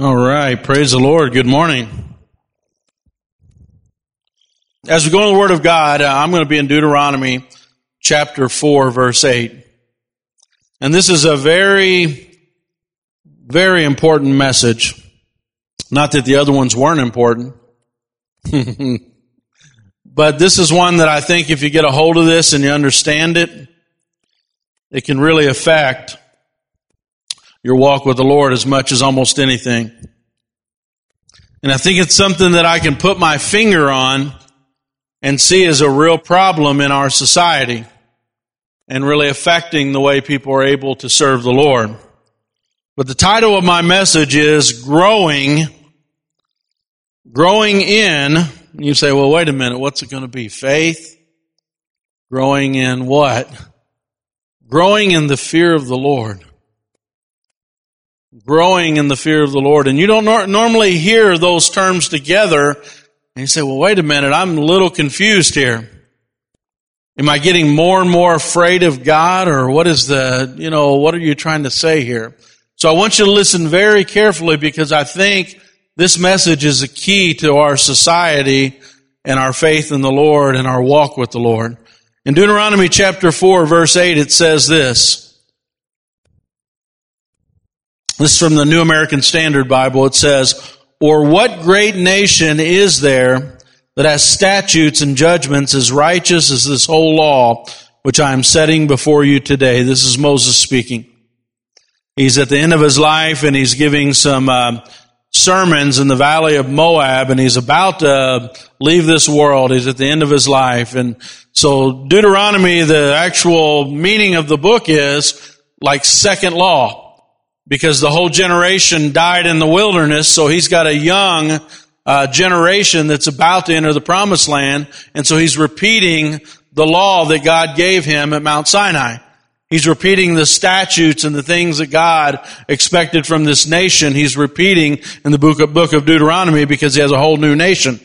All right. Praise the Lord. Good morning. As we go in the Word of God, uh, I'm going to be in Deuteronomy chapter 4, verse 8. And this is a very, very important message. Not that the other ones weren't important. but this is one that I think if you get a hold of this and you understand it, it can really affect your walk with the Lord as much as almost anything. And I think it's something that I can put my finger on and see as a real problem in our society and really affecting the way people are able to serve the Lord. But the title of my message is Growing, Growing in. You say, well, wait a minute, what's it going to be? Faith? Growing in what? Growing in the fear of the Lord growing in the fear of the Lord. And you don't nor- normally hear those terms together. And you say, well, wait a minute, I'm a little confused here. Am I getting more and more afraid of God or what is the, you know, what are you trying to say here? So I want you to listen very carefully because I think this message is a key to our society and our faith in the Lord and our walk with the Lord. In Deuteronomy chapter 4 verse 8 it says this, this is from the New American Standard Bible. It says, Or what great nation is there that has statutes and judgments as righteous as this whole law, which I am setting before you today? This is Moses speaking. He's at the end of his life and he's giving some uh, sermons in the valley of Moab and he's about to leave this world. He's at the end of his life. And so Deuteronomy, the actual meaning of the book is like second law because the whole generation died in the wilderness. So he's got a young uh, generation that's about to enter the promised land. And so he's repeating the law that God gave him at Mount Sinai. He's repeating the statutes and the things that God expected from this nation. He's repeating in the book of, book of Deuteronomy because he has a whole new nation.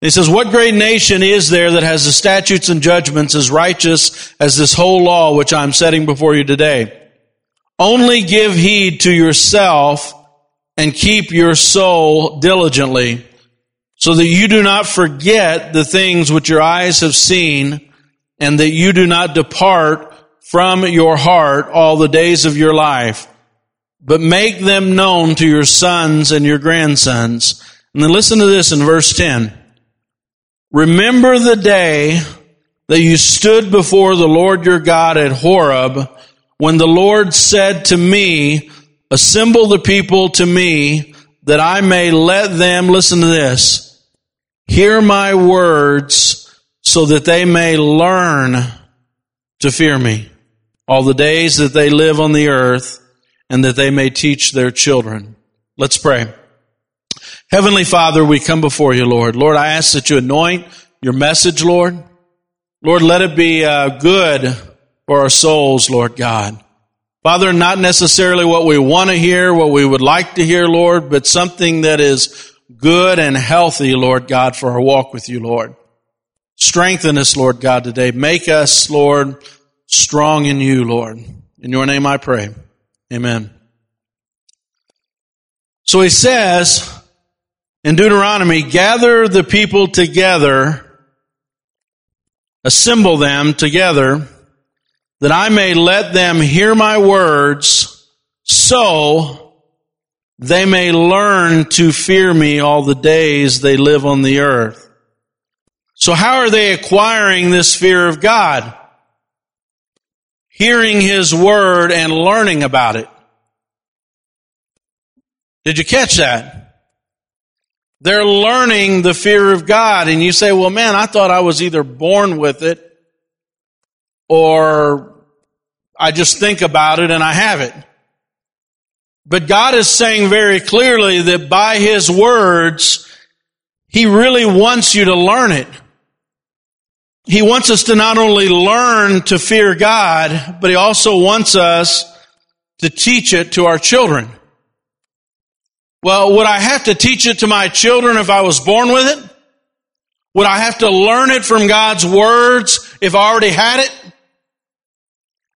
He says, what great nation is there that has the statutes and judgments as righteous as this whole law which I'm setting before you today? Only give heed to yourself and keep your soul diligently so that you do not forget the things which your eyes have seen and that you do not depart from your heart all the days of your life, but make them known to your sons and your grandsons. And then listen to this in verse 10. Remember the day that you stood before the Lord your God at Horeb when the Lord said to me, assemble the people to me that I may let them, listen to this, hear my words so that they may learn to fear me all the days that they live on the earth and that they may teach their children. Let's pray. Heavenly Father, we come before you, Lord. Lord, I ask that you anoint your message, Lord. Lord, let it be uh, good for our souls, Lord God. Father, not necessarily what we want to hear, what we would like to hear, Lord, but something that is good and healthy, Lord God, for our walk with you, Lord. Strengthen us, Lord God, today. Make us, Lord, strong in you, Lord. In your name I pray. Amen. So he says in Deuteronomy, gather the people together, assemble them together, that I may let them hear my words so they may learn to fear me all the days they live on the earth. So how are they acquiring this fear of God? Hearing His Word and learning about it. Did you catch that? They're learning the fear of God and you say, well man, I thought I was either born with it or I just think about it and I have it. But God is saying very clearly that by His words, He really wants you to learn it. He wants us to not only learn to fear God, but He also wants us to teach it to our children. Well, would I have to teach it to my children if I was born with it? Would I have to learn it from God's words if I already had it?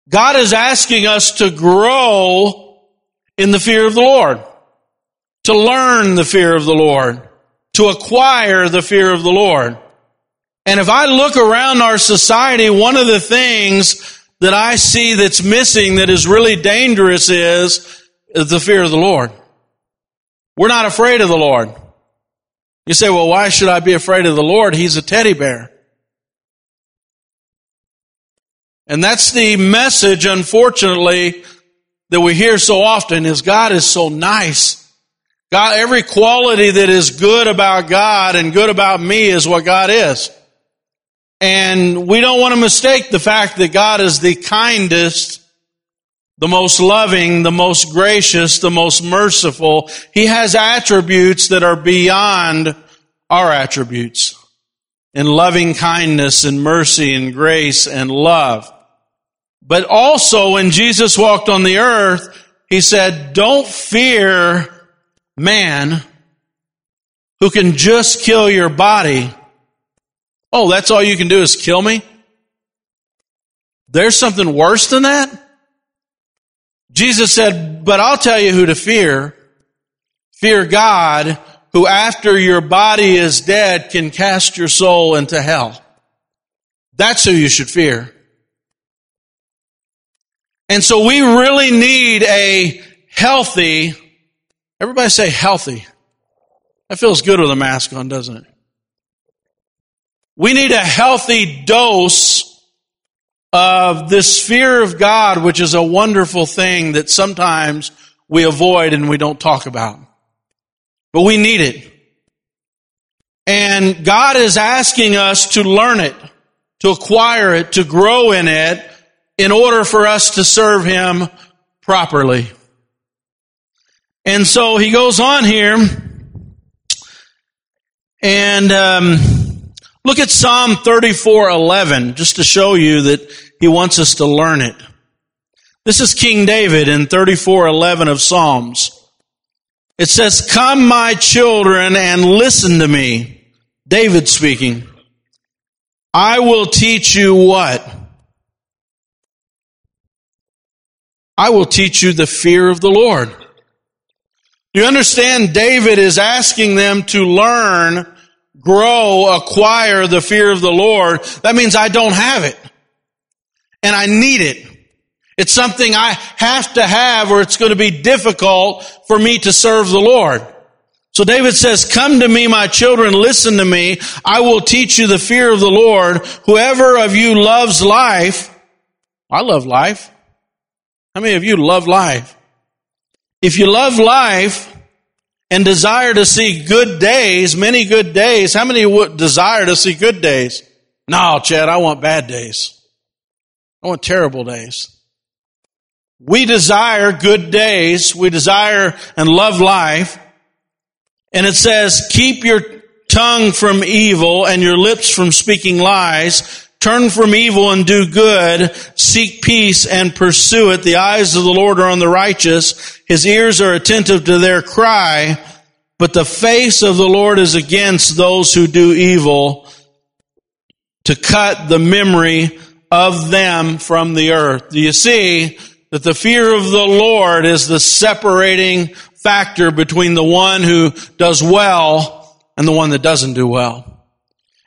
God is asking us to grow in the fear of the Lord. to learn the fear of the Lord, to acquire the fear of the Lord. And if I look around our society, one of the things that I see that's missing that is really dangerous is, the fear of the Lord. We're not afraid of the Lord. You say, well, why should I be afraid of the Lord? He's a teddy bear. And that's the message, unfortunately, that we hear so often is God is so nice. God, every quality that is good about God and good about me is what God is. And we don't want to mistake the fact that God is the kindest, the most loving, the most gracious, the most merciful. He has attributes that are beyond our attributes in loving kindness and mercy and grace and love. But also when Jesus walked on the earth, he said, don't fear man who can just kill your body Oh, that's all you can do is kill me? There's something worse than that? Jesus said, but I'll tell you who to fear. Fear God, who after your body is dead can cast your soul into hell. That's who you should fear. And so we really need a healthy, everybody say healthy. That feels good with a mask on, doesn't it? We need a healthy dose of this fear of God, which is a wonderful thing that sometimes we avoid and we don't talk about. But we need it. And God is asking us to learn it, to acquire it, to grow in it in order for us to serve Him properly. And so he goes on here and, um, Look at Psalm 34:11 just to show you that he wants us to learn it. This is King David in 34:11 of Psalms. It says, "Come my children and listen to me." David speaking. I will teach you what? I will teach you the fear of the Lord. You understand David is asking them to learn grow, acquire the fear of the Lord, that means I don't have it. And I need it. It's something I have to have or it's going to be difficult for me to serve the Lord. So David says, come to me, my children, listen to me. I will teach you the fear of the Lord. Whoever of you loves life, I love life. How many of you love life? If you love life, and desire to see good days, many good days. How many would desire to see good days? No, Chad, I want bad days. I want terrible days. We desire good days. We desire and love life. And it says, keep your tongue from evil and your lips from speaking lies. Turn from evil and do good. Seek peace and pursue it. The eyes of the Lord are on the righteous. His ears are attentive to their cry. But the face of the Lord is against those who do evil to cut the memory of them from the earth. Do you see that the fear of the Lord is the separating factor between the one who does well and the one that doesn't do well?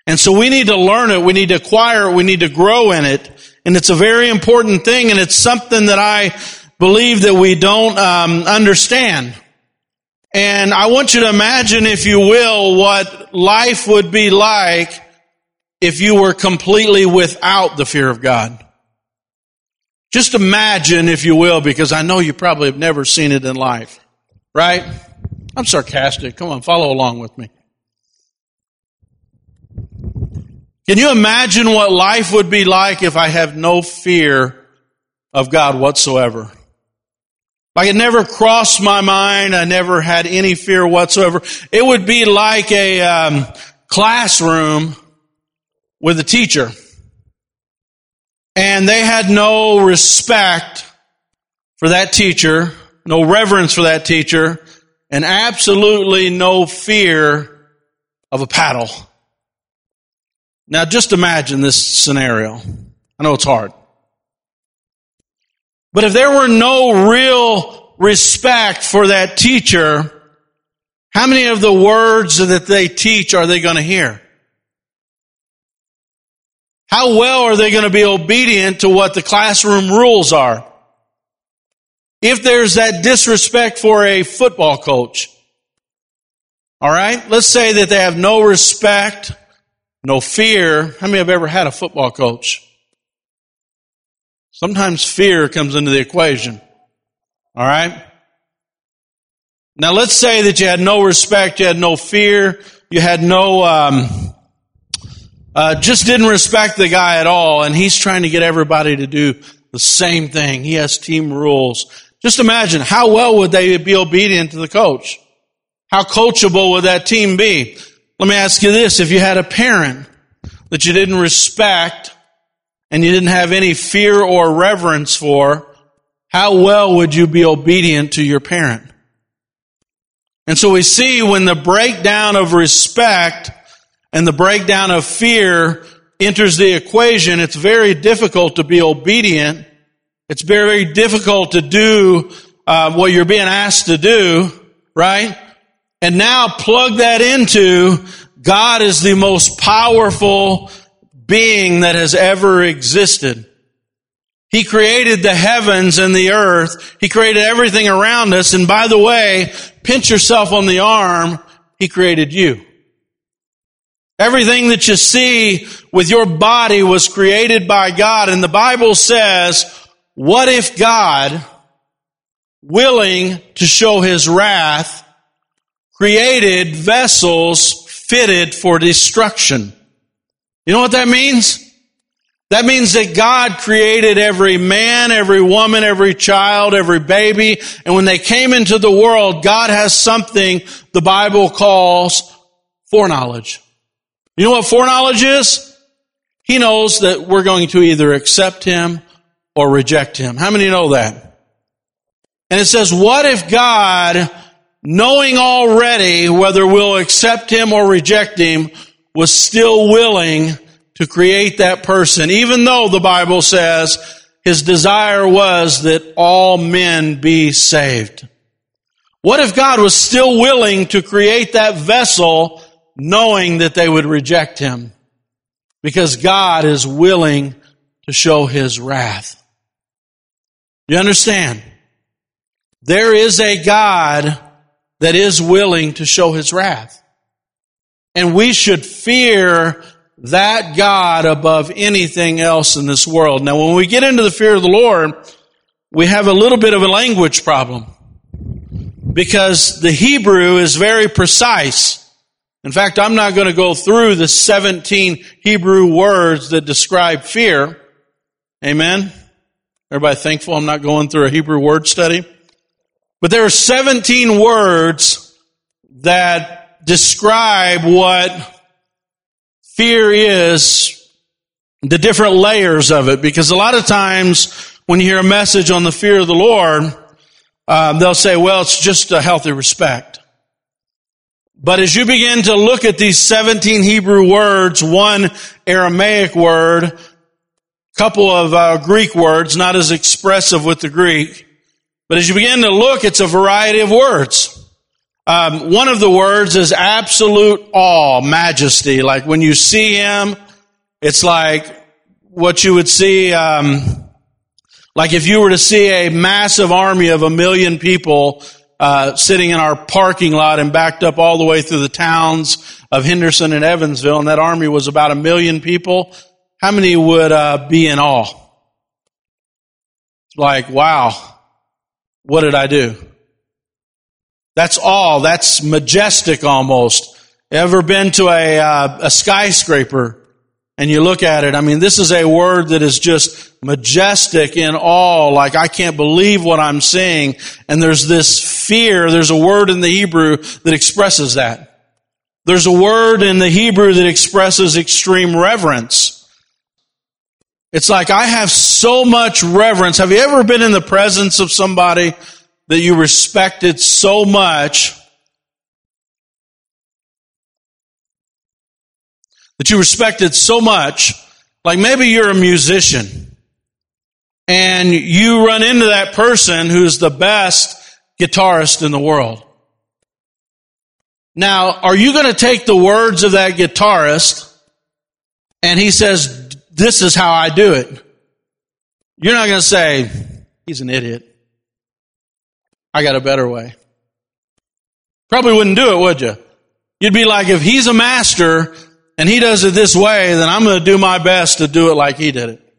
And so we need to learn it. We need to acquire it. We need to grow in it. And it's a very important thing. And it's something that I believe that we don't um, understand. And I want you to imagine, if you will, what life would be like if you were completely without the fear of God. Just imagine, if you will, because I know you probably have never seen it in life. Right? I'm sarcastic. Come on, follow along with me. Can you imagine what life would be like if I have no fear of God whatsoever? Like it never crossed my mind. I never had any fear whatsoever. It would be like a um, classroom with a teacher. And they had no respect for that teacher, no reverence for that teacher, and absolutely no fear of a paddle. Now just imagine this scenario. I know it's hard. But if there were no real respect for that teacher, How many of the words that they teach are they going to hear? How well are they going to be obedient to what the classroom rules are? If there's that disrespect for a football coach, all right, let's say that they have no respect, no fear. How many have ever had a football coach? Sometimes fear comes into the equation. All right? Now let's say that you had no respect, you had no fear, you had no, um, uh, just didn't respect the guy at all, and he's trying to get everybody to do the same thing. He has team rules. Just imagine how well would they be obedient to the coach? How coachable would that team be? Let me ask you this. If you had a parent that you didn't respect and you didn't have any fear or reverence for, how well would you be obedient to your parent? And so we see when the breakdown of respect and the breakdown of fear enters the equation, it's very difficult to be obedient. It's very, very difficult to do uh, what you're being asked to do, right? And now plug that into God is the most powerful being that has ever existed. He created the heavens and the earth. He created everything around us. And by the way, pinch yourself on the arm. He created you. Everything that you see with your body was created by God. And the Bible says, what if God, willing to show his wrath, created vessels fitted for destruction? You know what that means? That means that God created every man, every woman, every child, every baby, and when they came into the world, God has something the Bible calls foreknowledge. You know what foreknowledge is? He knows that we're going to either accept Him or reject Him. How many know that? And it says, what if God, knowing already whether we'll accept Him or reject Him, was still willing to create that person, even though the Bible says his desire was that all men be saved. What if God was still willing to create that vessel knowing that they would reject him? Because God is willing to show his wrath. You understand? There is a God that is willing to show his wrath. And we should fear that God above anything else in this world. Now, when we get into the fear of the Lord, we have a little bit of a language problem because the Hebrew is very precise. In fact, I'm not going to go through the 17 Hebrew words that describe fear. Amen. Everybody thankful I'm not going through a Hebrew word study? But there are 17 words that describe what fear is the different layers of it because a lot of times when you hear a message on the fear of the Lord, um, they'll say, well, it's just a healthy respect. But as you begin to look at these 17 Hebrew words, one Aramaic word, couple of uh, Greek words, not as expressive with the Greek, but as you begin to look, it's a variety of words. Um, one of the words is absolute awe, majesty. Like when you see him, it's like what you would see, um, like if you were to see a massive army of a million people uh, sitting in our parking lot and backed up all the way through the towns of Henderson and Evansville, and that army was about a million people. How many would uh, be in awe? Like, wow, what did I do? That's all. That's majestic almost. Ever been to a, uh, a skyscraper and you look at it? I mean, this is a word that is just majestic in all. Like, I can't believe what I'm seeing. And there's this fear. There's a word in the Hebrew that expresses that. There's a word in the Hebrew that expresses extreme reverence. It's like, I have so much reverence. Have you ever been in the presence of somebody that you respected so much that you respected so much, like maybe you're a musician and you run into that person who's the best guitarist in the world. Now, are you going to take the words of that guitarist and he says, this is how I do it? You're not going to say, he's an idiot. I got a better way. Probably wouldn't do it, would you? You'd be like, if he's a master and he does it this way, then I'm going to do my best to do it like he did it.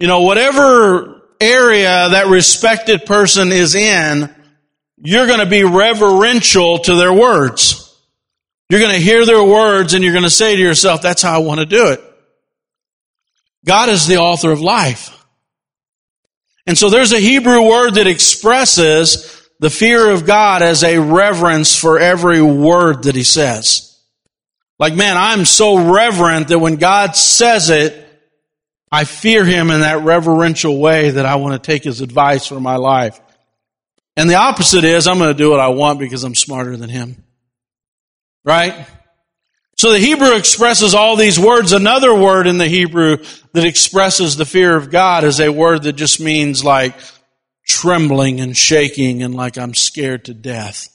You know, whatever area that respected person is in, you're going to be reverential to their words. You're going to hear their words and you're going to say to yourself, that's how I want to do it. God is the author of life. And so there's a Hebrew word that expresses the fear of God as a reverence for every word that he says. Like, man, I'm so reverent that when God says it, I fear him in that reverential way that I want to take his advice for my life. And the opposite is I'm going to do what I want because I'm smarter than him. Right? So the Hebrew expresses all these words. Another word in the Hebrew that expresses the fear of God is a word that just means like trembling and shaking and like I'm scared to death.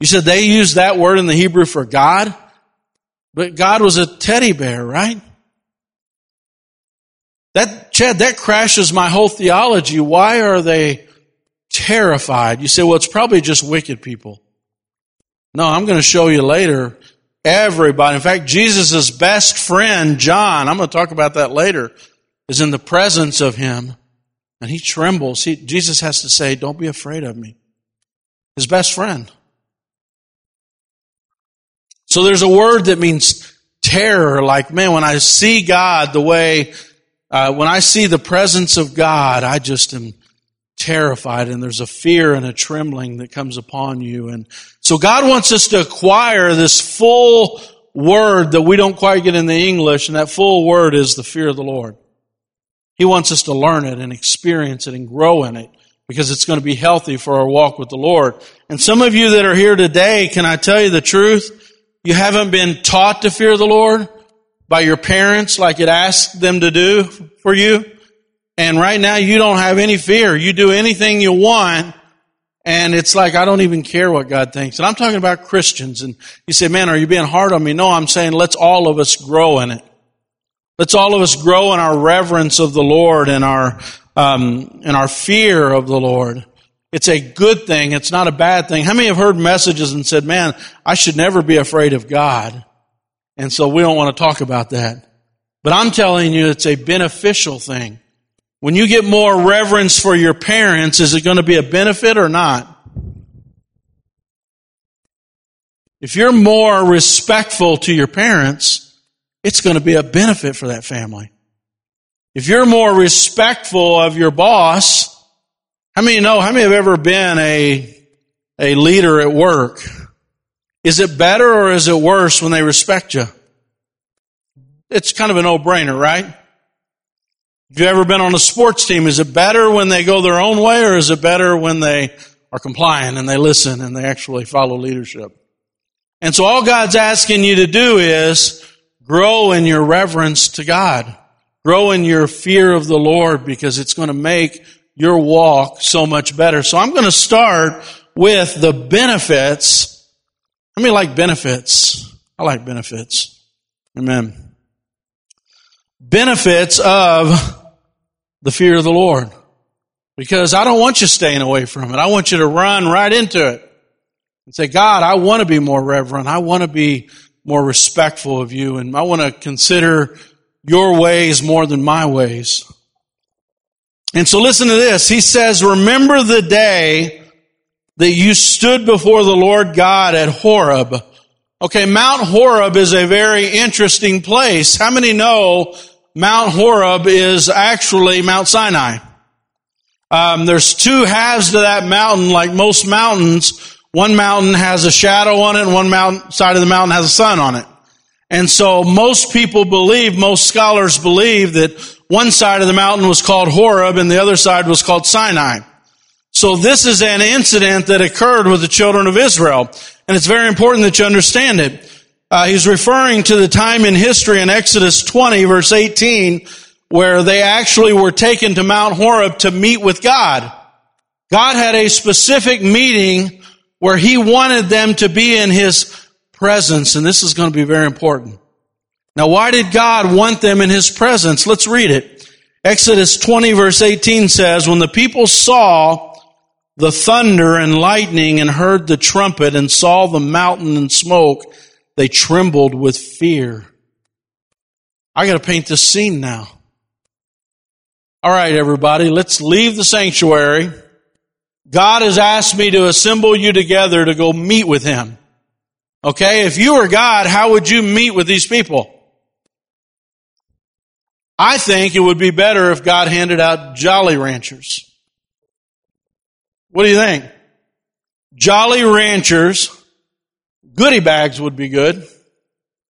You said they used that word in the Hebrew for God, but God was a teddy bear, right? That, Chad, that crashes my whole theology. Why are they terrified? You say, well, it's probably just wicked people. No, I'm going to show you later. Everybody, in fact, Jesus' best friend, John, I'm going to talk about that later, is in the presence of him and he trembles. He, Jesus has to say, don't be afraid of me. His best friend. So there's a word that means terror, like, man, when I see God the way uh, when I see the presence of God, I just am terrified and there's a fear and a trembling that comes upon you. And so God wants us to acquire this full word that we don't quite get in the English, and that full word is the fear of the Lord. He wants us to learn it and experience it and grow in it because it's going to be healthy for our walk with the Lord. And some of you that are here today, can I tell you the truth? You haven't been taught to fear the Lord by your parents like it asked them to do for you. And right now you don't have any fear. You do anything you want. And it's like, I don't even care what God thinks. And I'm talking about Christians. And you say, man, are you being hard on me? No, I'm saying let's all of us grow in it. Let's all of us grow in our reverence of the Lord and our, um, and our fear of the Lord. It's a good thing. It's not a bad thing. How many have heard messages and said, man, I should never be afraid of God? And so we don't want to talk about that. But I'm telling you, it's a beneficial thing. When you get more reverence for your parents, is it going to be a benefit or not? If you're more respectful to your parents, it's going to be a benefit for that family. If you're more respectful of your boss, how many know, how many have ever been a, a leader at work? Is it better or is it worse when they respect you? It's kind of a no-brainer, right? Have you ever been on a sports team? Is it better when they go their own way or is it better when they are compliant and they listen and they actually follow leadership? And so all God's asking you to do is grow in your reverence to God. Grow in your fear of the Lord because it's going to make your walk so much better. So I'm going to start with the benefits how many like benefits? I like benefits. Amen. Benefits of the fear of the Lord. Because I don't want you staying away from it. I want you to run right into it and say, God, I want to be more reverent. I want to be more respectful of you and I want to consider your ways more than my ways. And so listen to this. He says, remember the day that you stood before the Lord God at Horeb. Okay, Mount Horeb is a very interesting place. How many know Mount Horeb is actually Mount Sinai? Um, there's two halves to that mountain, like most mountains. One mountain has a shadow on it, and one mountain, side of the mountain has a sun on it. And so most people believe, most scholars believe that one side of the mountain was called Horeb and the other side was called Sinai. So this is an incident that occurred with the children of Israel. And it's very important that you understand it. Uh, he's referring to the time in history in Exodus 20 verse 18 where they actually were taken to Mount Horeb to meet with God. God had a specific meeting where he wanted them to be in his presence. And this is going to be very important. Now, why did God want them in his presence? Let's read it. Exodus 20 verse 18 says, when the people saw the thunder and lightning and heard the trumpet and saw the mountain and smoke, they trembled with fear. I gotta paint this scene now. All right, everybody, let's leave the sanctuary. God has asked me to assemble you together to go meet with Him. Okay, if you were God, how would you meet with these people? I think it would be better if God handed out Jolly Ranchers. What do you think? Jolly Ranchers, goodie bags would be good,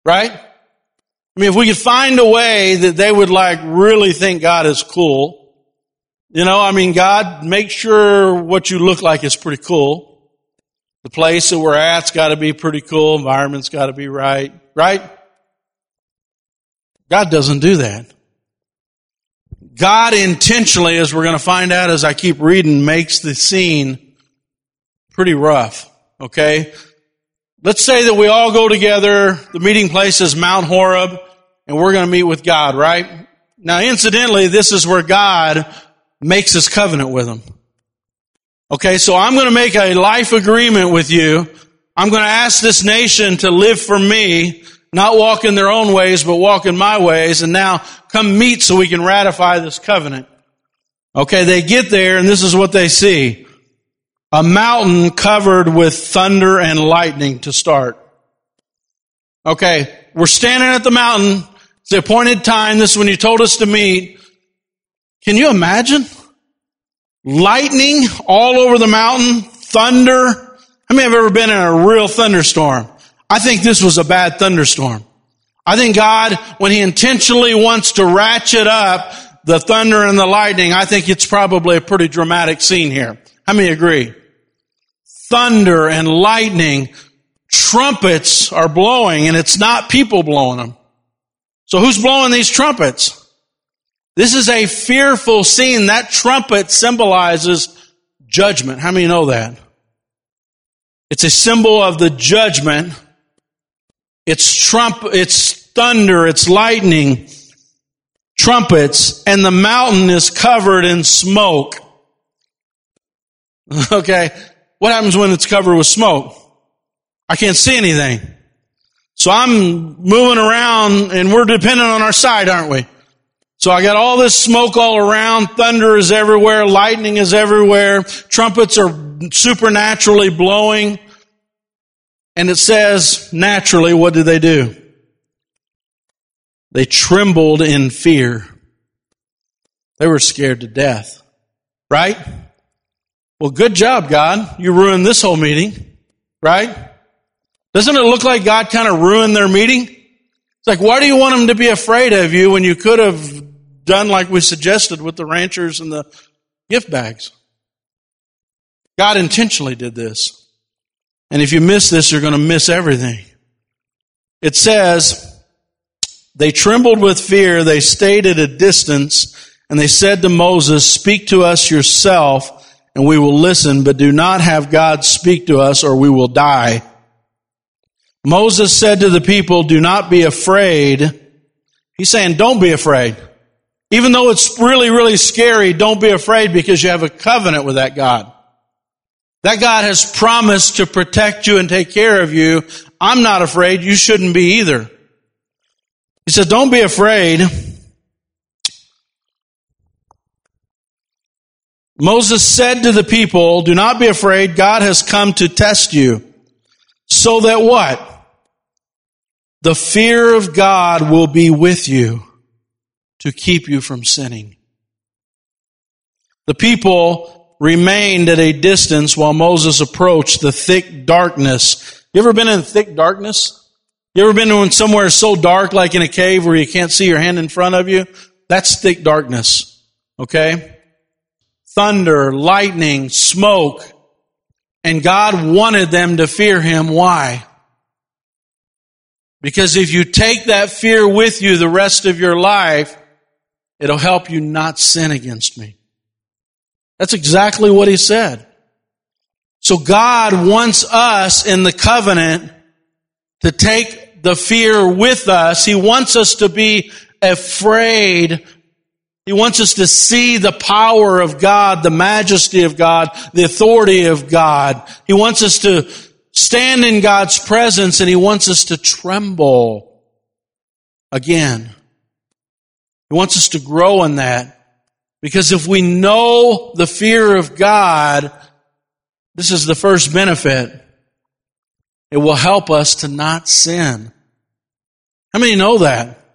right? I mean, if we could find a way that they would like really think God is cool, you know, I mean, God, make sure what you look like is pretty cool. The place that we're at's got to be pretty cool. Environment's got to be right, right? God doesn't do that. God intentionally, as we're going to find out as I keep reading, makes the scene pretty rough. Okay? Let's say that we all go together. The meeting place is Mount Horeb, and we're going to meet with God, right? Now, incidentally, this is where God makes his covenant with them. Okay, so I'm going to make a life agreement with you. I'm going to ask this nation to live for me not walk in their own ways, but walk in my ways, and now come meet so we can ratify this covenant. Okay, they get there and this is what they see. A mountain covered with thunder and lightning to start. Okay, we're standing at the mountain. It's the appointed time. This is when you told us to meet. Can you imagine? Lightning all over the mountain, thunder. How many have ever been in a real thunderstorm? I think this was a bad thunderstorm. I think God, when He intentionally wants to ratchet up the thunder and the lightning, I think it's probably a pretty dramatic scene here. How many agree? Thunder and lightning, trumpets are blowing and it's not people blowing them. So who's blowing these trumpets? This is a fearful scene. That trumpet symbolizes judgment. How many know that? It's a symbol of the judgment it's trump, it's thunder, it's lightning, trumpets, and the mountain is covered in smoke. okay. What happens when it's covered with smoke? I can't see anything. So I'm moving around and we're dependent on our side, aren't we? So I got all this smoke all around, thunder is everywhere, lightning is everywhere, trumpets are supernaturally blowing. And it says, naturally, what did they do? They trembled in fear. They were scared to death. Right? Well, good job, God. You ruined this whole meeting. Right? Doesn't it look like God kind of ruined their meeting? It's like, why do you want them to be afraid of you when you could have done like we suggested with the ranchers and the gift bags? God intentionally did this. And if you miss this, you're going to miss everything. It says, they trembled with fear. They stayed at a distance and they said to Moses, speak to us yourself and we will listen, but do not have God speak to us or we will die. Moses said to the people, do not be afraid. He's saying, don't be afraid. Even though it's really, really scary, don't be afraid because you have a covenant with that God. That God has promised to protect you and take care of you. I'm not afraid. You shouldn't be either. He said, don't be afraid. Moses said to the people, do not be afraid. God has come to test you. So that what? The fear of God will be with you to keep you from sinning. The people remained at a distance while Moses approached the thick darkness. You ever been in thick darkness? You ever been in somewhere so dark like in a cave where you can't see your hand in front of you? That's thick darkness. Okay? Thunder, lightning, smoke. And God wanted them to fear Him. Why? Because if you take that fear with you the rest of your life, it'll help you not sin against me. That's exactly what he said. So God wants us in the covenant to take the fear with us. He wants us to be afraid. He wants us to see the power of God, the majesty of God, the authority of God. He wants us to stand in God's presence and He wants us to tremble again. He wants us to grow in that. Because if we know the fear of God, this is the first benefit. It will help us to not sin. How many know that?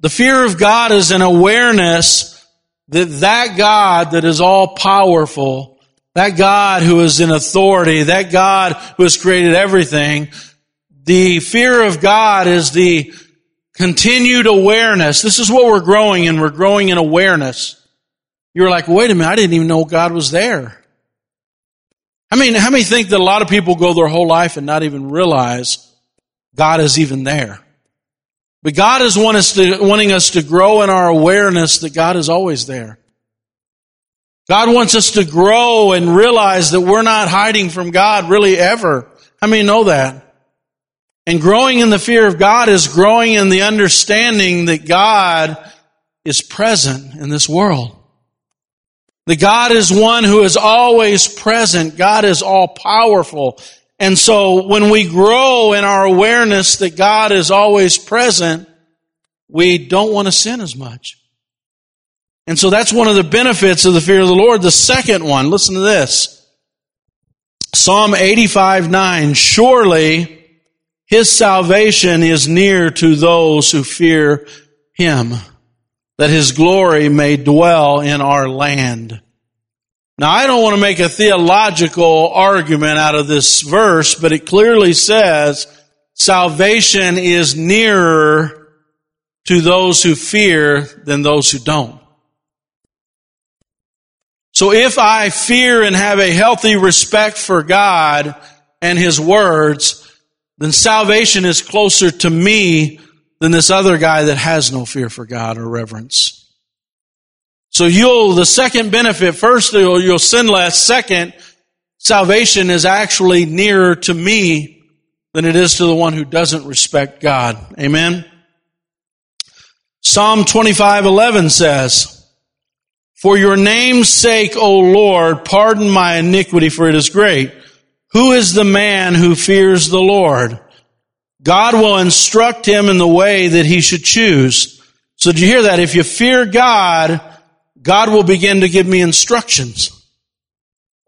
The fear of God is an awareness that that God that is all powerful, that God who is in authority, that God who has created everything, the fear of God is the continued awareness. This is what we're growing in. We're growing in awareness. You're like, wait a minute, I didn't even know God was there. I mean, how many think that a lot of people go their whole life and not even realize God is even there? But God is want us to, wanting us to grow in our awareness that God is always there. God wants us to grow and realize that we're not hiding from God really ever. How many know that? And growing in the fear of God is growing in the understanding that God is present in this world. That God is one who is always present. God is all powerful. And so when we grow in our awareness that God is always present, we don't want to sin as much. And so that's one of the benefits of the fear of the Lord. The second one, listen to this. Psalm 85, 9. Surely his salvation is near to those who fear him, that his glory may dwell in our land. Now, I don't want to make a theological argument out of this verse, but it clearly says salvation is nearer to those who fear than those who don't. So if I fear and have a healthy respect for God and His words, then salvation is closer to me than this other guy that has no fear for God or reverence. So you'll, the second benefit, first you'll, you'll sin less. Second, salvation is actually nearer to me than it is to the one who doesn't respect God. Amen. Psalm 25:11 says, "For your name's sake, O Lord, pardon my iniquity for it is great. Who is the man who fears the Lord? God will instruct him in the way that he should choose." So did you hear that? If you fear God, God will begin to give me instructions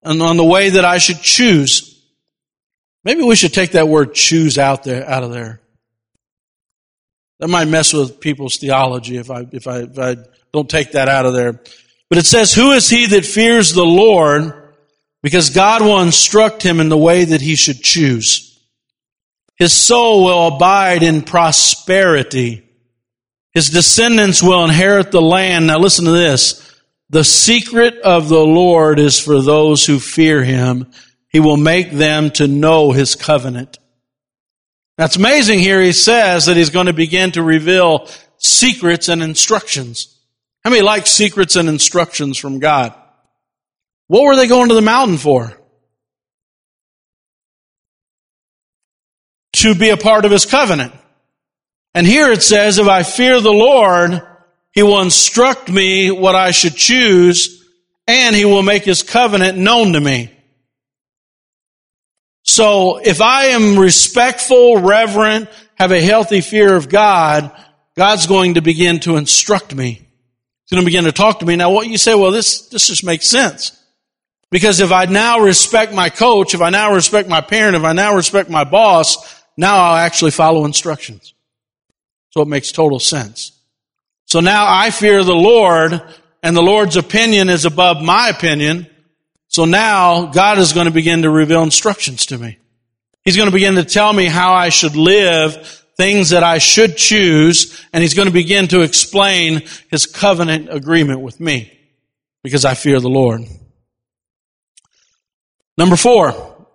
and on the way that I should choose. Maybe we should take that word choose out there, out of there. That might mess with people's theology if I, if I, if I don't take that out of there. But it says, who is he that fears the Lord? Because God will instruct him in the way that he should choose. His soul will abide in prosperity. His descendants will inherit the land. Now listen to this. The secret of the Lord is for those who fear him. He will make them to know his covenant. That's amazing here. He says that he's going to begin to reveal secrets and instructions. How many like secrets and instructions from God? What were they going to the mountain for? To be a part of his covenant. And here it says, if I fear the Lord, he will instruct me what I should choose and he will make his covenant known to me. So if I am respectful, reverent, have a healthy fear of God, God's going to begin to instruct me. He's going to begin to talk to me. Now what you say, well, this, this just makes sense. Because if I now respect my coach, if I now respect my parent, if I now respect my boss, now I'll actually follow instructions. So it makes total sense. So now I fear the Lord and the Lord's opinion is above my opinion. So now God is going to begin to reveal instructions to me. He's going to begin to tell me how I should live, things that I should choose, and He's going to begin to explain His covenant agreement with me because I fear the Lord. Number four,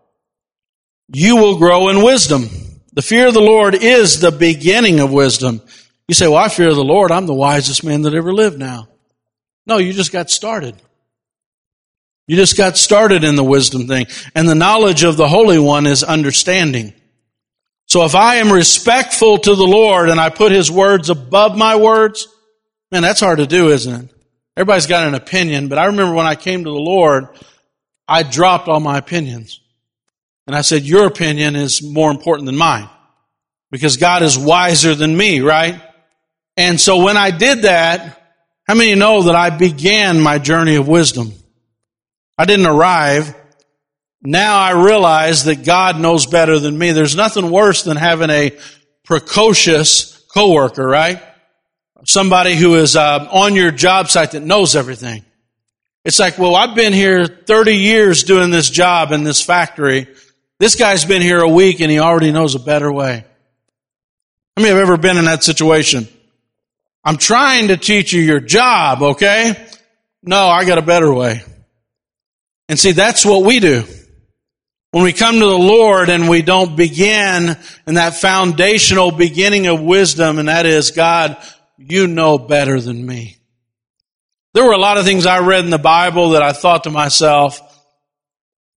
you will grow in wisdom. The fear of the Lord is the beginning of wisdom. You say, well, I fear the Lord. I'm the wisest man that ever lived now. No, you just got started. You just got started in the wisdom thing. And the knowledge of the Holy One is understanding. So if I am respectful to the Lord and I put His words above my words, man, that's hard to do, isn't it? Everybody's got an opinion, but I remember when I came to the Lord, I dropped all my opinions. And I said, your opinion is more important than mine. Because God is wiser than me, right? And so when I did that, how many know that I began my journey of wisdom? I didn't arrive. Now I realize that God knows better than me. There's nothing worse than having a precocious coworker, right? Somebody who is uh, on your job site that knows everything. It's like, well, I've been here 30 years doing this job in this factory. This guy's been here a week and he already knows a better way. How many have ever been in that situation? I'm trying to teach you your job, okay? No, I got a better way. And see, that's what we do. When we come to the Lord and we don't begin in that foundational beginning of wisdom, and that is, God, you know better than me. There were a lot of things I read in the Bible that I thought to myself,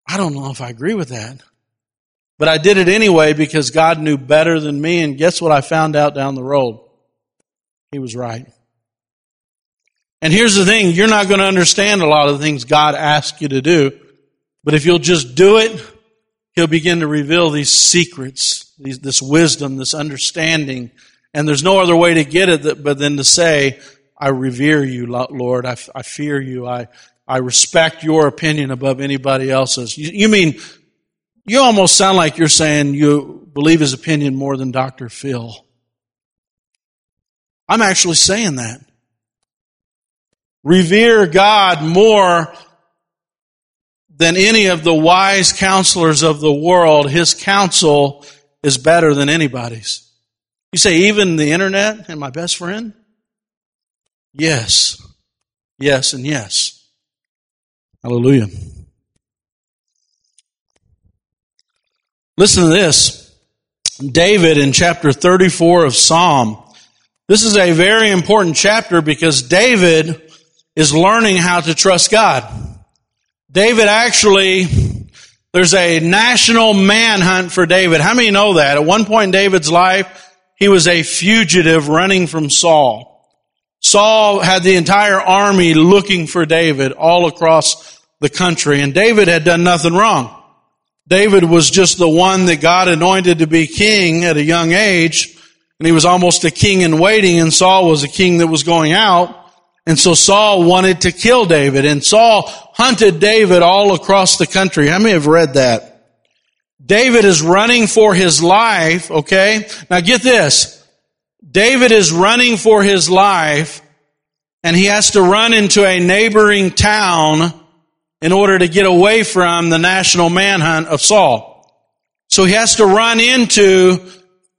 I don't know if I agree with that. But I did it anyway because God knew better than me, and guess what I found out down the road? He was right. And here's the thing, you're not going to understand a lot of the things God asks you to do, but if you'll just do it, He'll begin to reveal these secrets, these, this wisdom, this understanding, and there's no other way to get it but than to say, I revere you, Lord. I, I fear you. I, I respect your opinion above anybody else's. You, you mean, you almost sound like you're saying you believe his opinion more than Dr. Phil. I'm actually saying that. Revere God more than any of the wise counselors of the world. His counsel is better than anybody's. You say, even the internet and my best friend? Yes. Yes and yes. Hallelujah. Listen to this. David in chapter 34 of Psalm this is a very important chapter because David is learning how to trust God. David actually, there's a national manhunt for David. How many know that? At one point in David's life, he was a fugitive running from Saul. Saul had the entire army looking for David all across the country, and David had done nothing wrong. David was just the one that God anointed to be king at a young age, and he was almost a king in waiting, and Saul was a king that was going out. And so Saul wanted to kill David, and Saul hunted David all across the country. How many have read that? David is running for his life, okay? Now get this. David is running for his life, and he has to run into a neighboring town in order to get away from the national manhunt of Saul. So he has to run into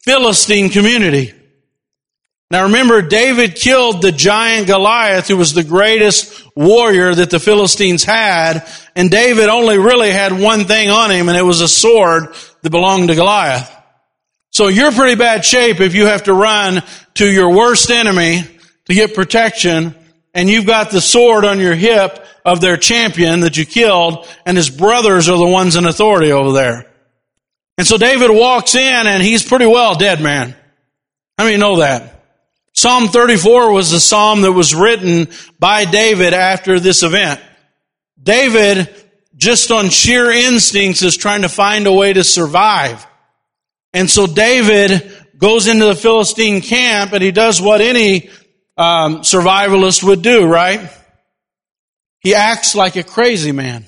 Philistine community. Now remember, David killed the giant Goliath, who was the greatest warrior that the Philistines had, and David only really had one thing on him, and it was a sword that belonged to Goliath. So you're pretty bad shape if you have to run to your worst enemy to get protection, and you've got the sword on your hip of their champion that you killed, and his brothers are the ones in authority over there. And so David walks in and he's pretty well dead man. How many know that? Psalm 34 was the psalm that was written by David after this event. David, just on sheer instincts, is trying to find a way to survive. And so David goes into the Philistine camp and he does what any um, survivalist would do, right? He acts like a crazy man.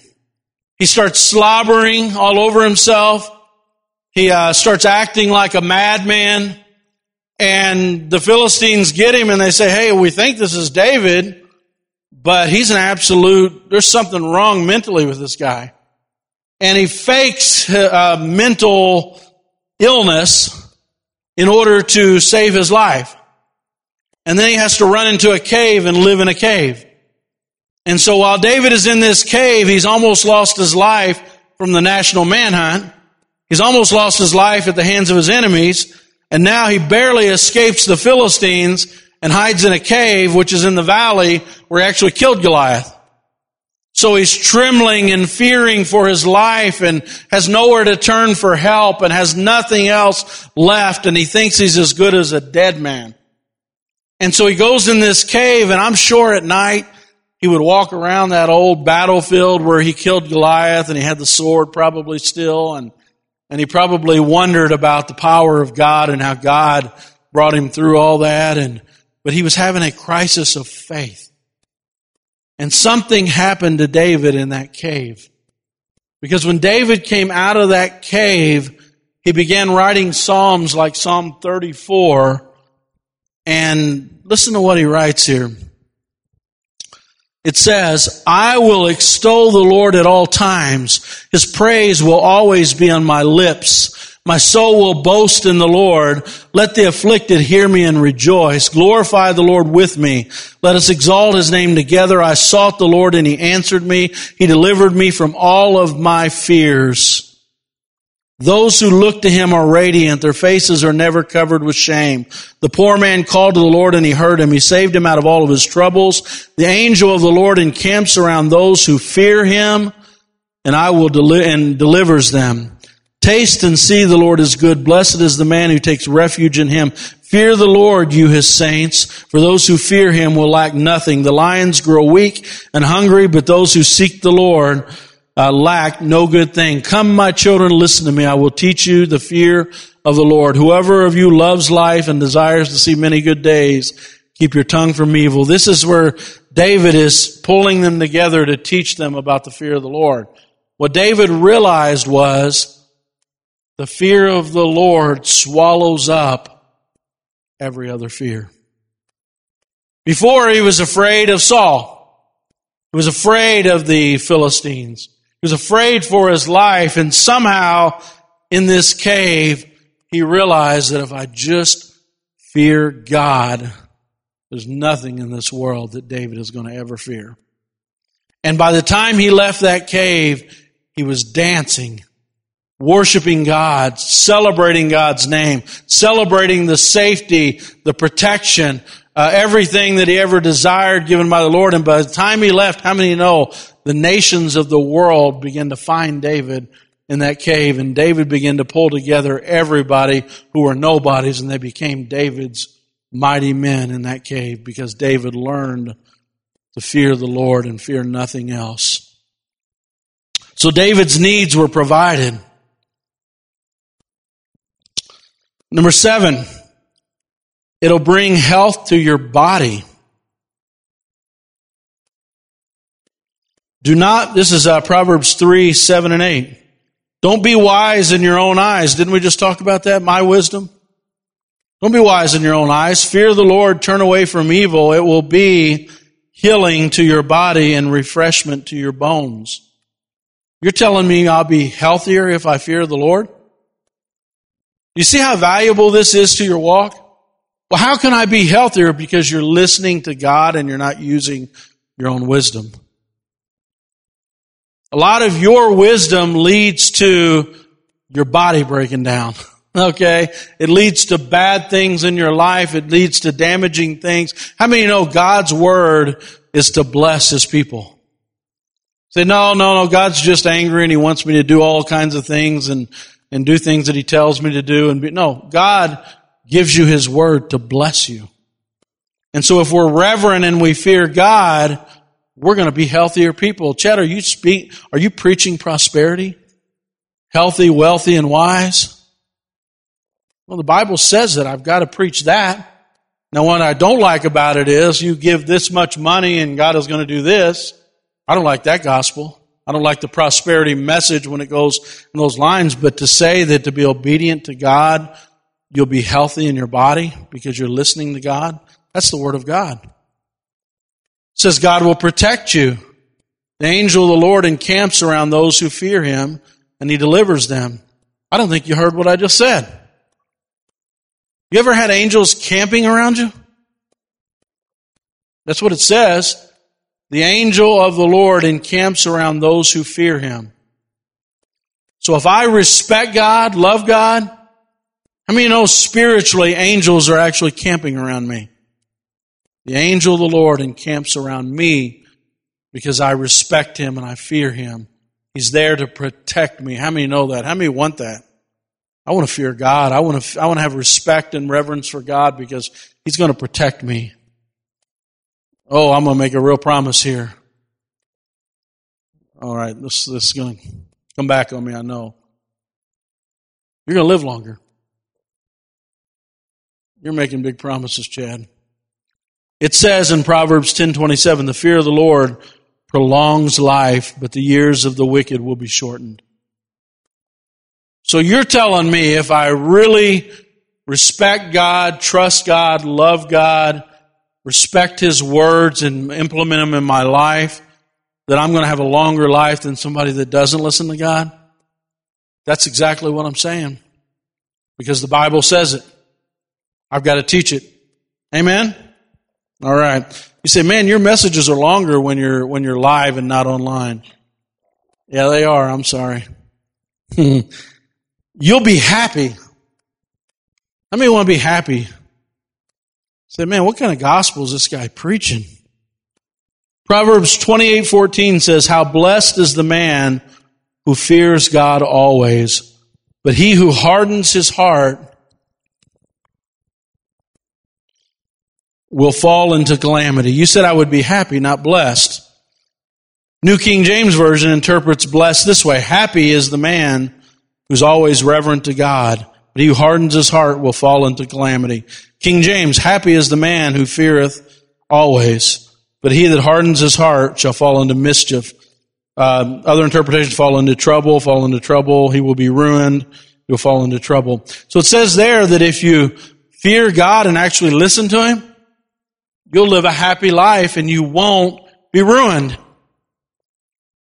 He starts slobbering all over himself. He uh, starts acting like a madman, and the Philistines get him and they say, Hey, we think this is David, but he's an absolute, there's something wrong mentally with this guy. And he fakes uh, mental illness in order to save his life. And then he has to run into a cave and live in a cave. And so while David is in this cave, he's almost lost his life from the national manhunt. He's almost lost his life at the hands of his enemies, and now he barely escapes the Philistines and hides in a cave, which is in the valley where he actually killed Goliath. So he's trembling and fearing for his life and has nowhere to turn for help and has nothing else left and he thinks he's as good as a dead man. And so he goes in this cave and I'm sure at night he would walk around that old battlefield where he killed Goliath and he had the sword probably still and, and he probably wondered about the power of God and how God brought him through all that and, but he was having a crisis of faith. And something happened to David in that cave. Because when David came out of that cave, he began writing Psalms like Psalm 34. And listen to what he writes here. It says, I will extol the Lord at all times. His praise will always be on my lips. My soul will boast in the Lord. Let the afflicted hear me and rejoice. Glorify the Lord with me. Let us exalt his name together. I sought the Lord and he answered me. He delivered me from all of my fears. Those who look to him are radiant. Their faces are never covered with shame. The poor man called to the Lord and he heard him. He saved him out of all of his troubles. The angel of the Lord encamps around those who fear him and I will deli- and delivers them. Taste and see the Lord is good. Blessed is the man who takes refuge in him. Fear the Lord, you his saints, for those who fear him will lack nothing. The lions grow weak and hungry, but those who seek the Lord uh, lack no good thing. Come, my children, listen to me. I will teach you the fear of the Lord. Whoever of you loves life and desires to see many good days, keep your tongue from evil. This is where David is pulling them together to teach them about the fear of the Lord. What David realized was, the fear of the Lord swallows up every other fear. Before he was afraid of Saul. He was afraid of the Philistines. He was afraid for his life and somehow in this cave he realized that if I just fear God, there's nothing in this world that David is going to ever fear. And by the time he left that cave, he was dancing worshiping God, celebrating God's name, celebrating the safety, the protection, uh, everything that he ever desired given by the Lord. And by the time he left, how many know the nations of the world began to find David in that cave and David began to pull together everybody who were nobodies and they became David's mighty men in that cave because David learned to fear the Lord and fear nothing else. So David's needs were provided. Number seven, it'll bring health to your body. Do not, this is uh, Proverbs 3, 7 and 8. Don't be wise in your own eyes. Didn't we just talk about that? My wisdom. Don't be wise in your own eyes. Fear the Lord. Turn away from evil. It will be healing to your body and refreshment to your bones. You're telling me I'll be healthier if I fear the Lord? You see how valuable this is to your walk? Well, how can I be healthier? Because you're listening to God and you're not using your own wisdom. A lot of your wisdom leads to your body breaking down. Okay? It leads to bad things in your life. It leads to damaging things. How many know God's word is to bless his people? Say, no, no, no, God's just angry and he wants me to do all kinds of things and and do things that he tells me to do and be, no, God gives you his word to bless you. And so if we're reverent and we fear God, we're going to be healthier people. Chad, are you speak, are you preaching prosperity? Healthy, wealthy, and wise? Well, the Bible says that. I've got to preach that. Now, what I don't like about it is you give this much money and God is going to do this. I don't like that gospel. I don't like the prosperity message when it goes in those lines, but to say that to be obedient to God, you'll be healthy in your body because you're listening to God, that's the Word of God. It says God will protect you. The angel of the Lord encamps around those who fear Him and He delivers them. I don't think you heard what I just said. You ever had angels camping around you? That's what it says. The angel of the Lord encamps around those who fear him. So if I respect God, love God, how many know oh, spiritually angels are actually camping around me? The angel of the Lord encamps around me because I respect him and I fear him. He's there to protect me. How many know that? How many want that? I want to fear God. I want to, I want to have respect and reverence for God because He's going to protect me. Oh, I'm going to make a real promise here. All right, this, this is going to come back on me, I know. You're going to live longer. You're making big promises, Chad. It says in Proverbs 10:27, "The fear of the Lord prolongs life, but the years of the wicked will be shortened." So you're telling me if I really respect God, trust God, love God, respect His words and implement them in my life, that I'm going to have a longer life than somebody that doesn't listen to God? That's exactly what I'm saying. Because the Bible says it. I've got to teach it. Amen? All right. You say, man, your messages are longer when you're, when you're live and not online. Yeah, they are. I'm sorry. You'll be happy. How many want to be happy? Say, man, what kind of gospel is this guy preaching? Proverbs 28, 14 says, How blessed is the man who fears God always, but he who hardens his heart will fall into calamity. You said I would be happy, not blessed. New King James Version interprets blessed this way. Happy is the man who's always reverent to God, but he who hardens his heart will fall into calamity. King James, happy is the man who feareth always, but he that hardens his heart shall fall into mischief. Uh, other interpretations fall into trouble, fall into trouble. He will be ruined. He'll fall into trouble. So it says there that if you fear God and actually listen to Him, you'll live a happy life and you won't be ruined.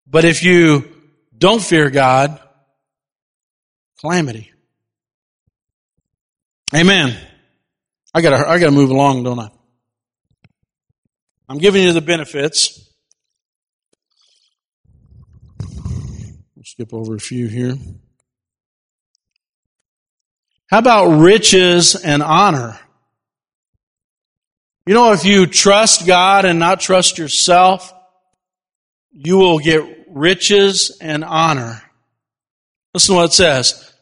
But if you don't fear God, calamity. Amen. I gotta, I gotta move along, don't I? I'm giving you the benefits. Skip over a few here. How about riches and honor? You know, if you trust God and not trust yourself, you will get riches and honor. Listen to what it says.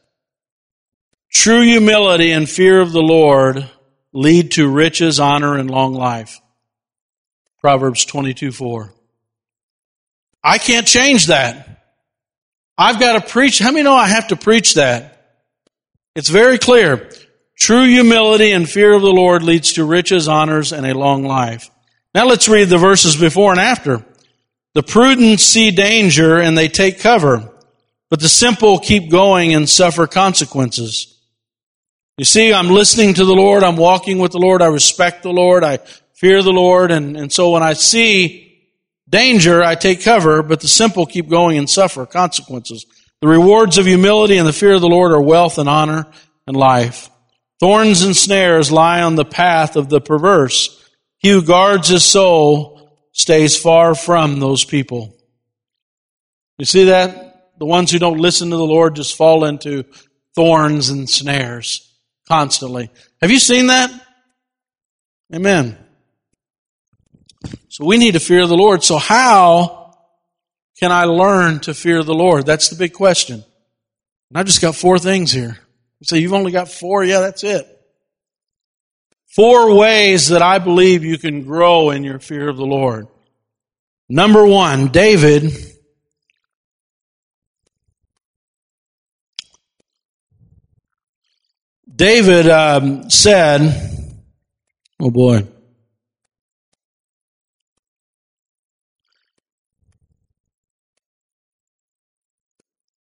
True humility and fear of the Lord lead to riches, honor, and long life. Proverbs 22 4. I can't change that. I've got to preach. How many know I have to preach that? It's very clear. True humility and fear of the Lord leads to riches, honors, and a long life. Now let's read the verses before and after. The prudent see danger and they take cover, but the simple keep going and suffer consequences. You see, I'm listening to the Lord. I'm walking with the Lord. I respect the Lord. I fear the Lord. And, and so when I see danger, I take cover, but the simple keep going and suffer consequences. The rewards of humility and the fear of the Lord are wealth and honor and life. Thorns and snares lie on the path of the perverse. He who guards his soul stays far from those people. You see that? The ones who don't listen to the Lord just fall into thorns and snares constantly. Have you seen that? Amen. So we need to fear the Lord. So how can I learn to fear the Lord? That's the big question. And I've just got four things here. You say, you've only got four? Yeah, that's it. Four ways that I believe you can grow in your fear of the Lord. Number one, David David um, said, oh boy.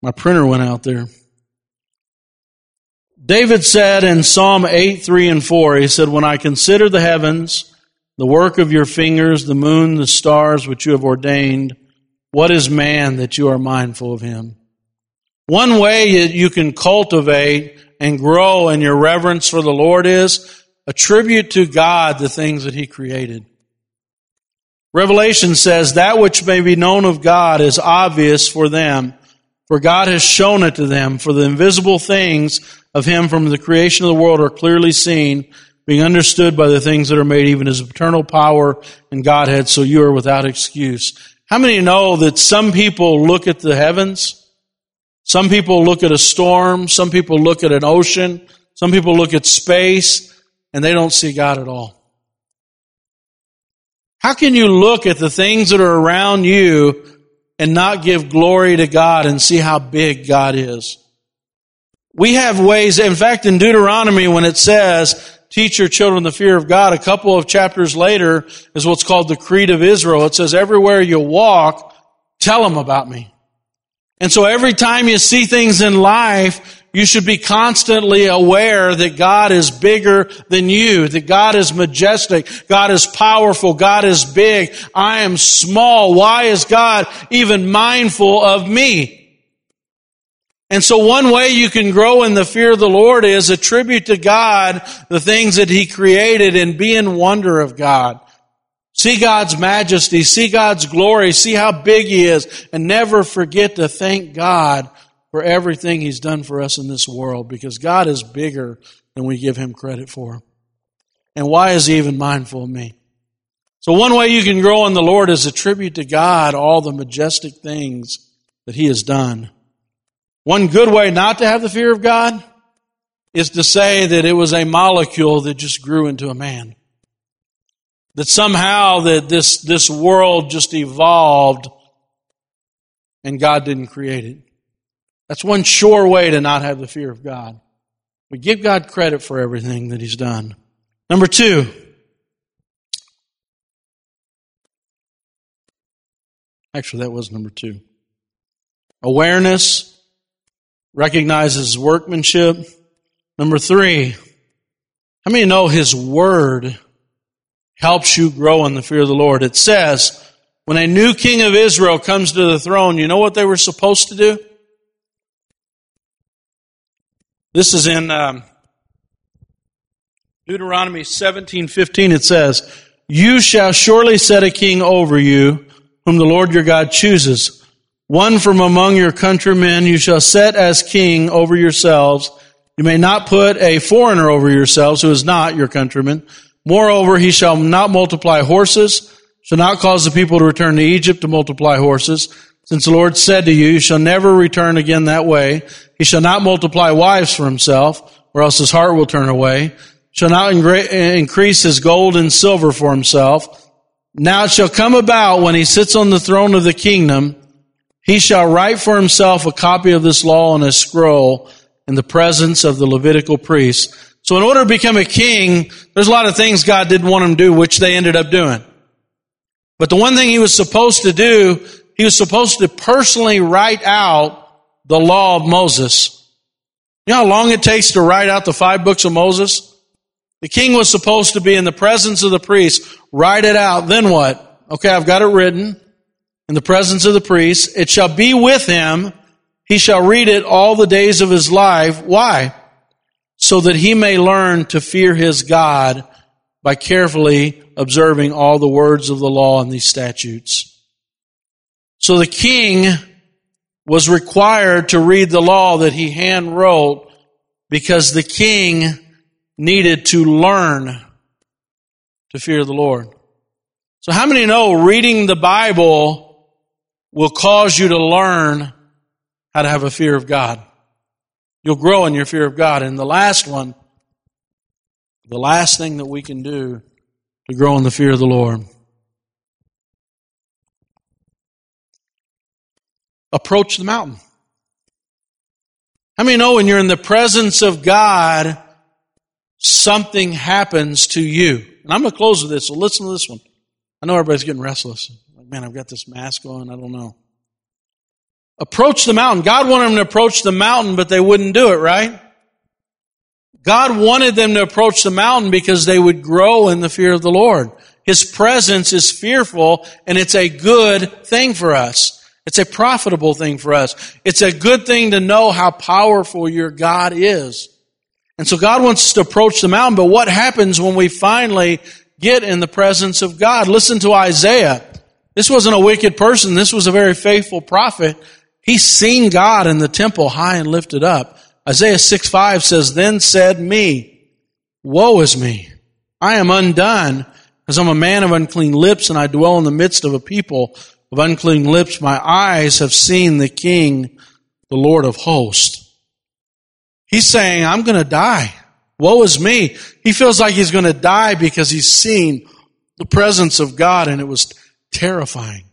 My printer went out there. David said in Psalm 8, 3 and 4, he said, When I consider the heavens, the work of your fingers, the moon, the stars which you have ordained, what is man that you are mindful of him? One way you can cultivate and grow in your reverence for the Lord is attribute to God the things that He created. Revelation says that which may be known of God is obvious for them, for God has shown it to them, for the invisible things of Him from the creation of the world are clearly seen, being understood by the things that are made, even His eternal power and Godhead, so you are without excuse. How many know that some people look at the heavens? Some people look at a storm. Some people look at an ocean. Some people look at space and they don't see God at all. How can you look at the things that are around you and not give glory to God and see how big God is? We have ways, in fact, in Deuteronomy, when it says, teach your children the fear of God, a couple of chapters later is what's called the Creed of Israel. It says, everywhere you walk, tell them about me. And so every time you see things in life, you should be constantly aware that God is bigger than you, that God is majestic, God is powerful, God is big, I am small. Why is God even mindful of me? And so one way you can grow in the fear of the Lord is attribute to God the things that He created and be in wonder of God. See God's majesty, see God's glory, see how big He is, and never forget to thank God for everything He's done for us in this world because God is bigger than we give Him credit for. And why is He even mindful of me? So one way you can grow in the Lord is attribute to God all the majestic things that He has done. One good way not to have the fear of God is to say that it was a molecule that just grew into a man. That somehow that this, this world just evolved and God didn't create it. That's one sure way to not have the fear of God. We give God credit for everything that He's done. Number two, actually, that was number two. Awareness recognizes workmanship. Number three, how many know His Word helps you grow in the fear of the Lord? It says, when a new king of Israel comes to the throne, you know what they were supposed to do? This is in um, Deuteronomy 17:15 it says, "You shall surely set a king over you whom the Lord your God chooses, one from among your countrymen you shall set as king over yourselves. You may not put a foreigner over yourselves who is not your countryman. Moreover, he shall not multiply horses, shall not cause the people to return to Egypt to multiply horses." Since the Lord said to you, you shall never return again that way. He shall not multiply wives for himself, or else his heart will turn away. Shall not increase his gold and silver for himself. Now it shall come about when he sits on the throne of the kingdom, he shall write for himself a copy of this law on a scroll in the presence of the Levitical priests. So in order to become a king, there's a lot of things God didn't want him to do, which they ended up doing. But the one thing he was supposed to do he was supposed to personally write out the law of Moses. You know how long it takes to write out the five books of Moses? The king was supposed to be in the presence of the priest, write it out. Then what? Okay, I've got it written in the presence of the priest. It shall be with him. He shall read it all the days of his life. Why? So that he may learn to fear his God by carefully observing all the words of the law and these statutes. So the king was required to read the law that he hand wrote because the king needed to learn to fear the Lord. So how many know reading the Bible will cause you to learn how to have a fear of God? You'll grow in your fear of God. And the last one, the last thing that we can do to grow in the fear of the Lord approach the mountain. How many know when you're in the presence of God, something happens to you? And I'm going to close with this, so listen to this one. I know everybody's getting restless. Man, I've got this mask on, I don't know. Approach the mountain. God wanted them to approach the mountain, but they wouldn't do it, right? God wanted them to approach the mountain because they would grow in the fear of the Lord. His presence is fearful and it's a good thing for us. It's a profitable thing for us. It's a good thing to know how powerful your God is. And so God wants us to approach the mountain, but what happens when we finally get in the presence of God? Listen to Isaiah. This wasn't a wicked person. This was a very faithful prophet. He's seen God in the temple high and lifted up. Isaiah 6 5 says, Then said me, Woe is me. I am undone, because I'm a man of unclean lips, and I dwell in the midst of a people of unclean lips. My eyes have seen the King, the Lord of hosts. He's saying, I'm going to die. Woe is me. He feels like he's going to die because he's seen the presence of God and it was terrifying.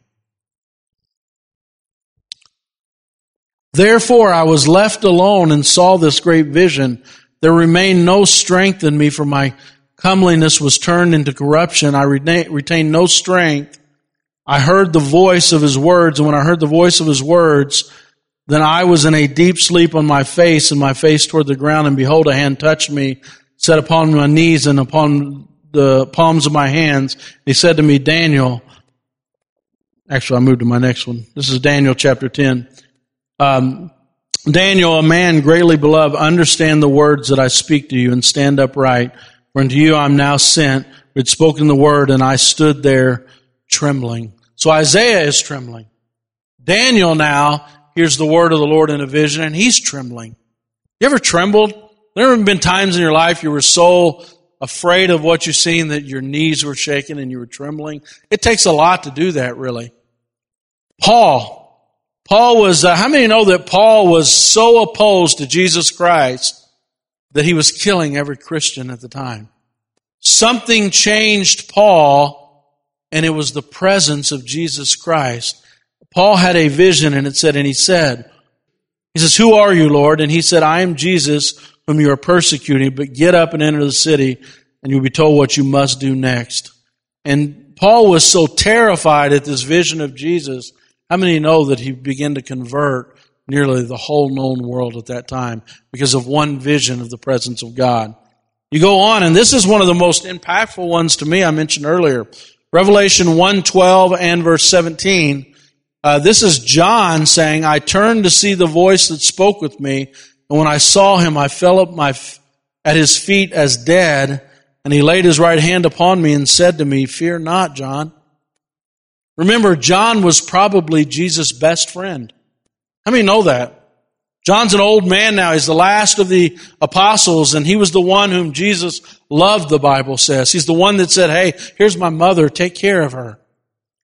Therefore I was left alone and saw this great vision. There remained no strength in me for my comeliness was turned into corruption. I retained no strength. I heard the voice of his words and when I heard the voice of his words, then I was in a deep sleep on my face and my face toward the ground and behold a hand touched me, set upon my knees and upon the palms of my hands. He said to me, Daniel, actually I moved to my next one. This is Daniel chapter 10. Um, Daniel, a man greatly beloved, understand the words that I speak to you and stand upright. For unto you I'm now sent, We had spoken the word, and I stood there trembling. So Isaiah is trembling. Daniel now hears the word of the Lord in a vision, and he's trembling. You ever trembled? There have been times in your life you were so afraid of what you've seen that your knees were shaking and you were trembling. It takes a lot to do that, really. Paul, Paul was, uh, how many know that Paul was so opposed to Jesus Christ that he was killing every Christian at the time? Something changed Paul, and it was the presence of Jesus Christ. Paul had a vision, and it said, and he said, he says, Who are you, Lord? And he said, I am Jesus whom you are persecuting, but get up and enter the city, and you'll be told what you must do next. And Paul was so terrified at this vision of Jesus how many know that he began to convert nearly the whole known world at that time because of one vision of the presence of God? You go on, and this is one of the most impactful ones to me I mentioned earlier. Revelation 1:12 and verse 17. Uh, this is John saying, I turned to see the voice that spoke with me, and when I saw him, I fell at, my, at his feet as dead, and he laid his right hand upon me and said to me, Fear not, John. Remember, John was probably Jesus' best friend. How many know that? John's an old man now. He's the last of the apostles, and he was the one whom Jesus loved, the Bible says. He's the one that said, Hey, here's my mother, take care of her.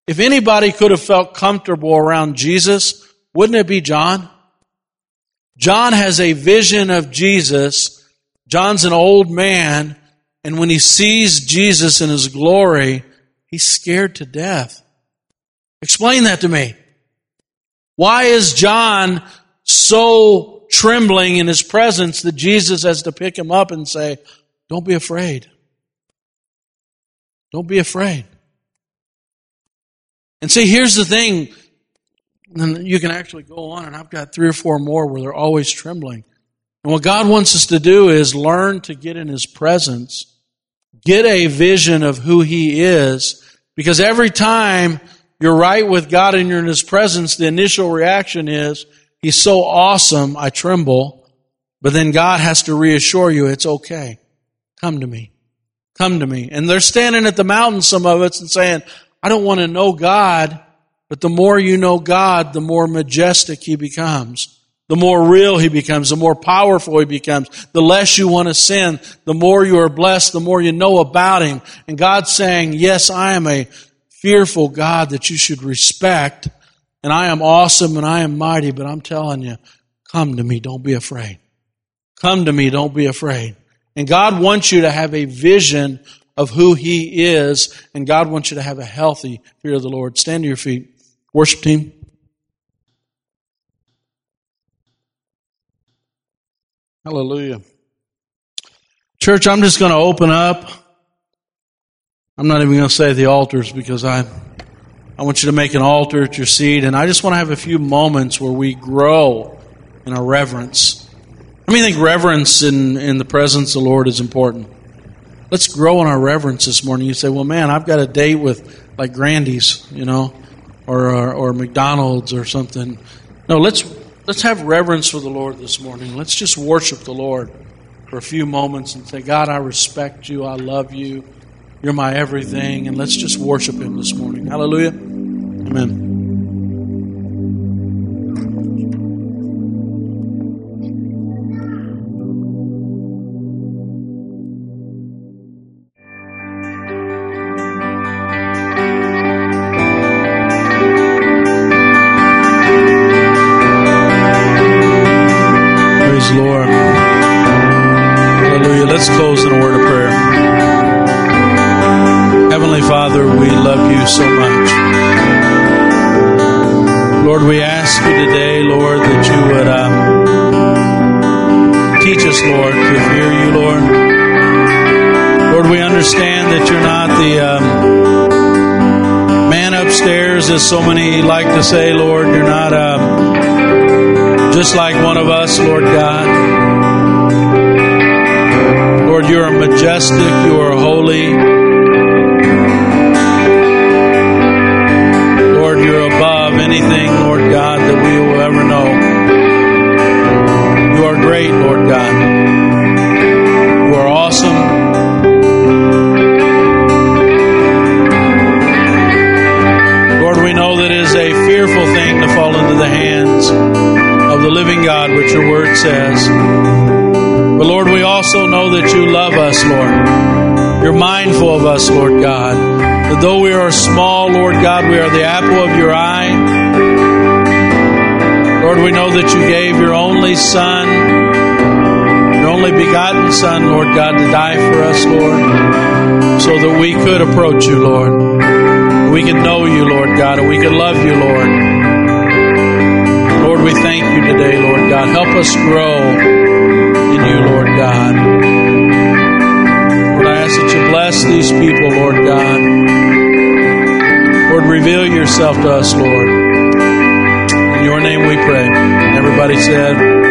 If anybody could have felt comfortable around Jesus, wouldn't it be John? John has a vision of Jesus. John's an old man, and when he sees Jesus in his glory, he's scared to death. Explain that to me. Why is John so trembling in his presence that Jesus has to pick him up and say, Don't be afraid. Don't be afraid. And see, here's the thing. And you can actually go on, and I've got three or four more where they're always trembling. And what God wants us to do is learn to get in His presence, get a vision of who He is, because every time you're right with God and you're in His presence, the initial reaction is, He's so awesome, I tremble. But then God has to reassure you, it's okay. Come to me. Come to me. And they're standing at the mountain, some of us, and saying, I don't want to know God, but the more you know God, the more majestic He becomes. The more real He becomes, the more powerful He becomes. The less you want to sin, the more you are blessed, the more you know about Him. And God's saying, yes, I am a fearful God that you should respect. And I am awesome and I am mighty, but I'm telling you, come to me. Don't be afraid. Come to me. Don't be afraid. And God wants you to have a vision of who He is, and God wants you to have a healthy fear of the Lord. Stand to your feet. Worship team. Hallelujah. Church, I'm just going to open up. I'm not even going to say the altars because I, I want you to make an altar at your seat, and I just want to have a few moments where we grow in our reverence. I mean, I think reverence in, in the presence of the Lord is important. Let's grow in our reverence this morning. You say, well, man, I've got a date with like Grandy's, you know, or, or, or McDonald's or something. No, let's, let's have reverence for the Lord this morning. Let's just worship the Lord for a few moments and say, God, I respect you. I love you. You're my everything. And let's just worship Him this morning. Hallelujah. Amen. Lord, we ask you today, Lord, that you would um, teach us, Lord, to fear you, Lord. Lord, we understand that you're not the um, man upstairs, as so many like to say, Lord. You're not um, just like one of us, Lord God. Lord, you are majestic, you are holy. Anything, Lord God, that we will ever know. You are great, Lord God. You are awesome. Lord, we know that it is a fearful thing to fall into the hands of the living God, which your word says. But Lord, we also know that you love us, Lord. You're mindful of us, Lord God. That though we are small, Lord God, we are the apple of your eye. Lord, we know that you gave your only Son, your only begotten Son, Lord God, to die for us, Lord, so that we could approach you, Lord. We could know you, Lord God, and we could love you, Lord. Lord, we thank you today, Lord God. Help us grow in you, Lord God. Lord, I ask that you bless these people, Lord God. Lord, reveal yourself to us, Lord. Your name we pray. Everybody said,